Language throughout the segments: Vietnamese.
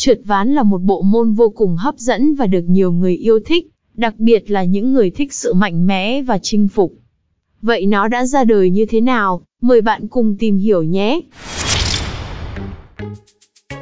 Trượt ván là một bộ môn vô cùng hấp dẫn và được nhiều người yêu thích, đặc biệt là những người thích sự mạnh mẽ và chinh phục. Vậy nó đã ra đời như thế nào? Mời bạn cùng tìm hiểu nhé!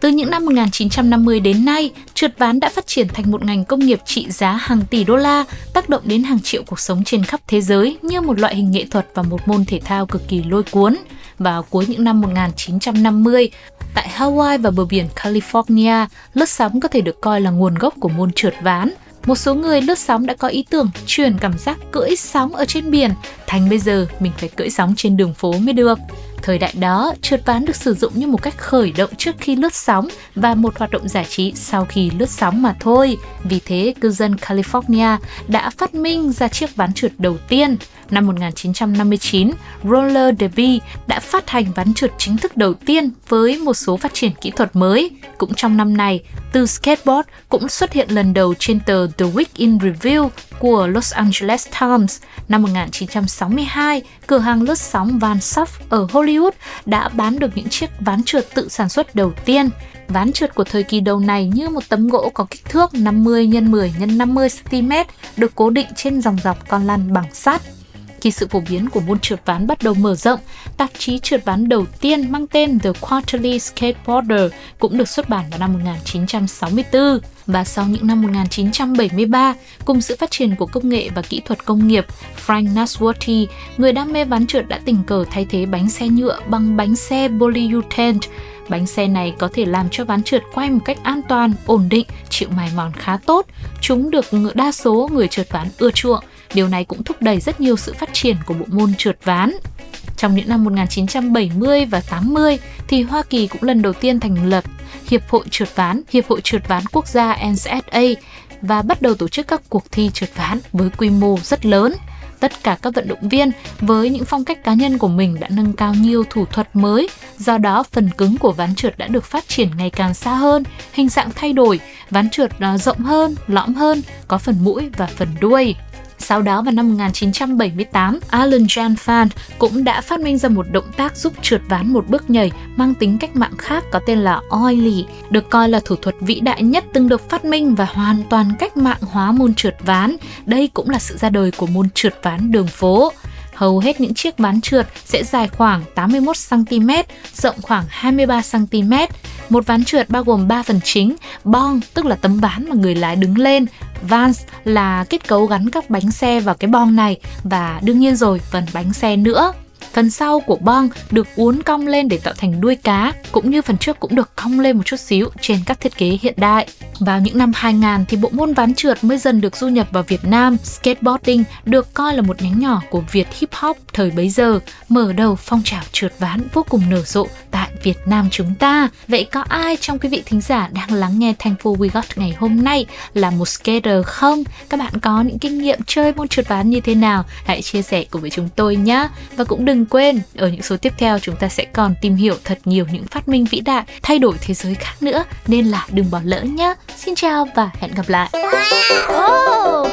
Từ những năm 1950 đến nay, trượt ván đã phát triển thành một ngành công nghiệp trị giá hàng tỷ đô la, tác động đến hàng triệu cuộc sống trên khắp thế giới như một loại hình nghệ thuật và một môn thể thao cực kỳ lôi cuốn. Vào cuối những năm 1950, tại Hawaii và bờ biển California, lướt sóng có thể được coi là nguồn gốc của môn trượt ván. Một số người lướt sóng đã có ý tưởng chuyển cảm giác cưỡi sóng ở trên biển thành bây giờ mình phải cưỡi sóng trên đường phố mới được. Thời đại đó, trượt ván được sử dụng như một cách khởi động trước khi lướt sóng và một hoạt động giải trí sau khi lướt sóng mà thôi. Vì thế, cư dân California đã phát minh ra chiếc ván trượt đầu tiên. Năm 1959, Roller Derby đã phát hành ván trượt chính thức đầu tiên với một số phát triển kỹ thuật mới. Cũng trong năm này, từ skateboard cũng xuất hiện lần đầu trên tờ The Week in Review của Los Angeles Times. Năm 1962, cửa hàng lướt sóng Van Suff ở Hollywood đã bán được những chiếc ván trượt tự sản xuất đầu tiên. Ván trượt của thời kỳ đầu này như một tấm gỗ có kích thước 50 x 10 x 50 cm được cố định trên dòng dọc con lăn bằng sắt. Khi sự phổ biến của môn trượt ván bắt đầu mở rộng, tạp chí trượt ván đầu tiên mang tên The Quarterly Skateboarder cũng được xuất bản vào năm 1964 và sau những năm 1973, cùng sự phát triển của công nghệ và kỹ thuật công nghiệp, Frank Nasworthy, người đam mê ván trượt đã tình cờ thay thế bánh xe nhựa bằng bánh xe polyurethane. Bánh xe này có thể làm cho ván trượt quay một cách an toàn, ổn định, chịu mài mòn khá tốt. Chúng được đa số người trượt ván ưa chuộng. Điều này cũng thúc đẩy rất nhiều sự phát triển của bộ môn trượt ván. Trong những năm 1970 và 80 thì Hoa Kỳ cũng lần đầu tiên thành lập Hiệp hội trượt ván, Hiệp hội trượt ván quốc gia NSA và bắt đầu tổ chức các cuộc thi trượt ván với quy mô rất lớn. Tất cả các vận động viên với những phong cách cá nhân của mình đã nâng cao nhiều thủ thuật mới, do đó phần cứng của ván trượt đã được phát triển ngày càng xa hơn, hình dạng thay đổi, ván trượt ờ, rộng hơn, lõm hơn, có phần mũi và phần đuôi. Sau đó vào năm 1978, Alan Jan Fan cũng đã phát minh ra một động tác giúp trượt ván một bước nhảy mang tính cách mạng khác có tên là Oily, được coi là thủ thuật vĩ đại nhất từng được phát minh và hoàn toàn cách mạng hóa môn trượt ván. Đây cũng là sự ra đời của môn trượt ván đường phố hầu hết những chiếc bán trượt sẽ dài khoảng 81 cm, rộng khoảng 23 cm. Một ván trượt bao gồm 3 phần chính, bong tức là tấm ván mà người lái đứng lên, vans là kết cấu gắn các bánh xe vào cái bong này và đương nhiên rồi phần bánh xe nữa. Phần sau của bong được uốn cong lên để tạo thành đuôi cá, cũng như phần trước cũng được cong lên một chút xíu trên các thiết kế hiện đại. Vào những năm 2000 thì bộ môn ván trượt mới dần được du nhập vào Việt Nam. Skateboarding được coi là một nhánh nhỏ của Việt hip hop thời bấy giờ, mở đầu phong trào trượt ván vô cùng nở rộ tại Việt Nam chúng ta. Vậy có ai trong quý vị thính giả đang lắng nghe Thankful We Got ngày hôm nay là một skater không? Các bạn có những kinh nghiệm chơi môn trượt ván như thế nào? Hãy chia sẻ cùng với chúng tôi nhé. Và cũng đừng quên, ở những số tiếp theo chúng ta sẽ còn tìm hiểu thật nhiều những phát minh vĩ đại thay đổi thế giới khác nữa nên là đừng bỏ lỡ nhé. Xin chào và hẹn gặp lại. Oh,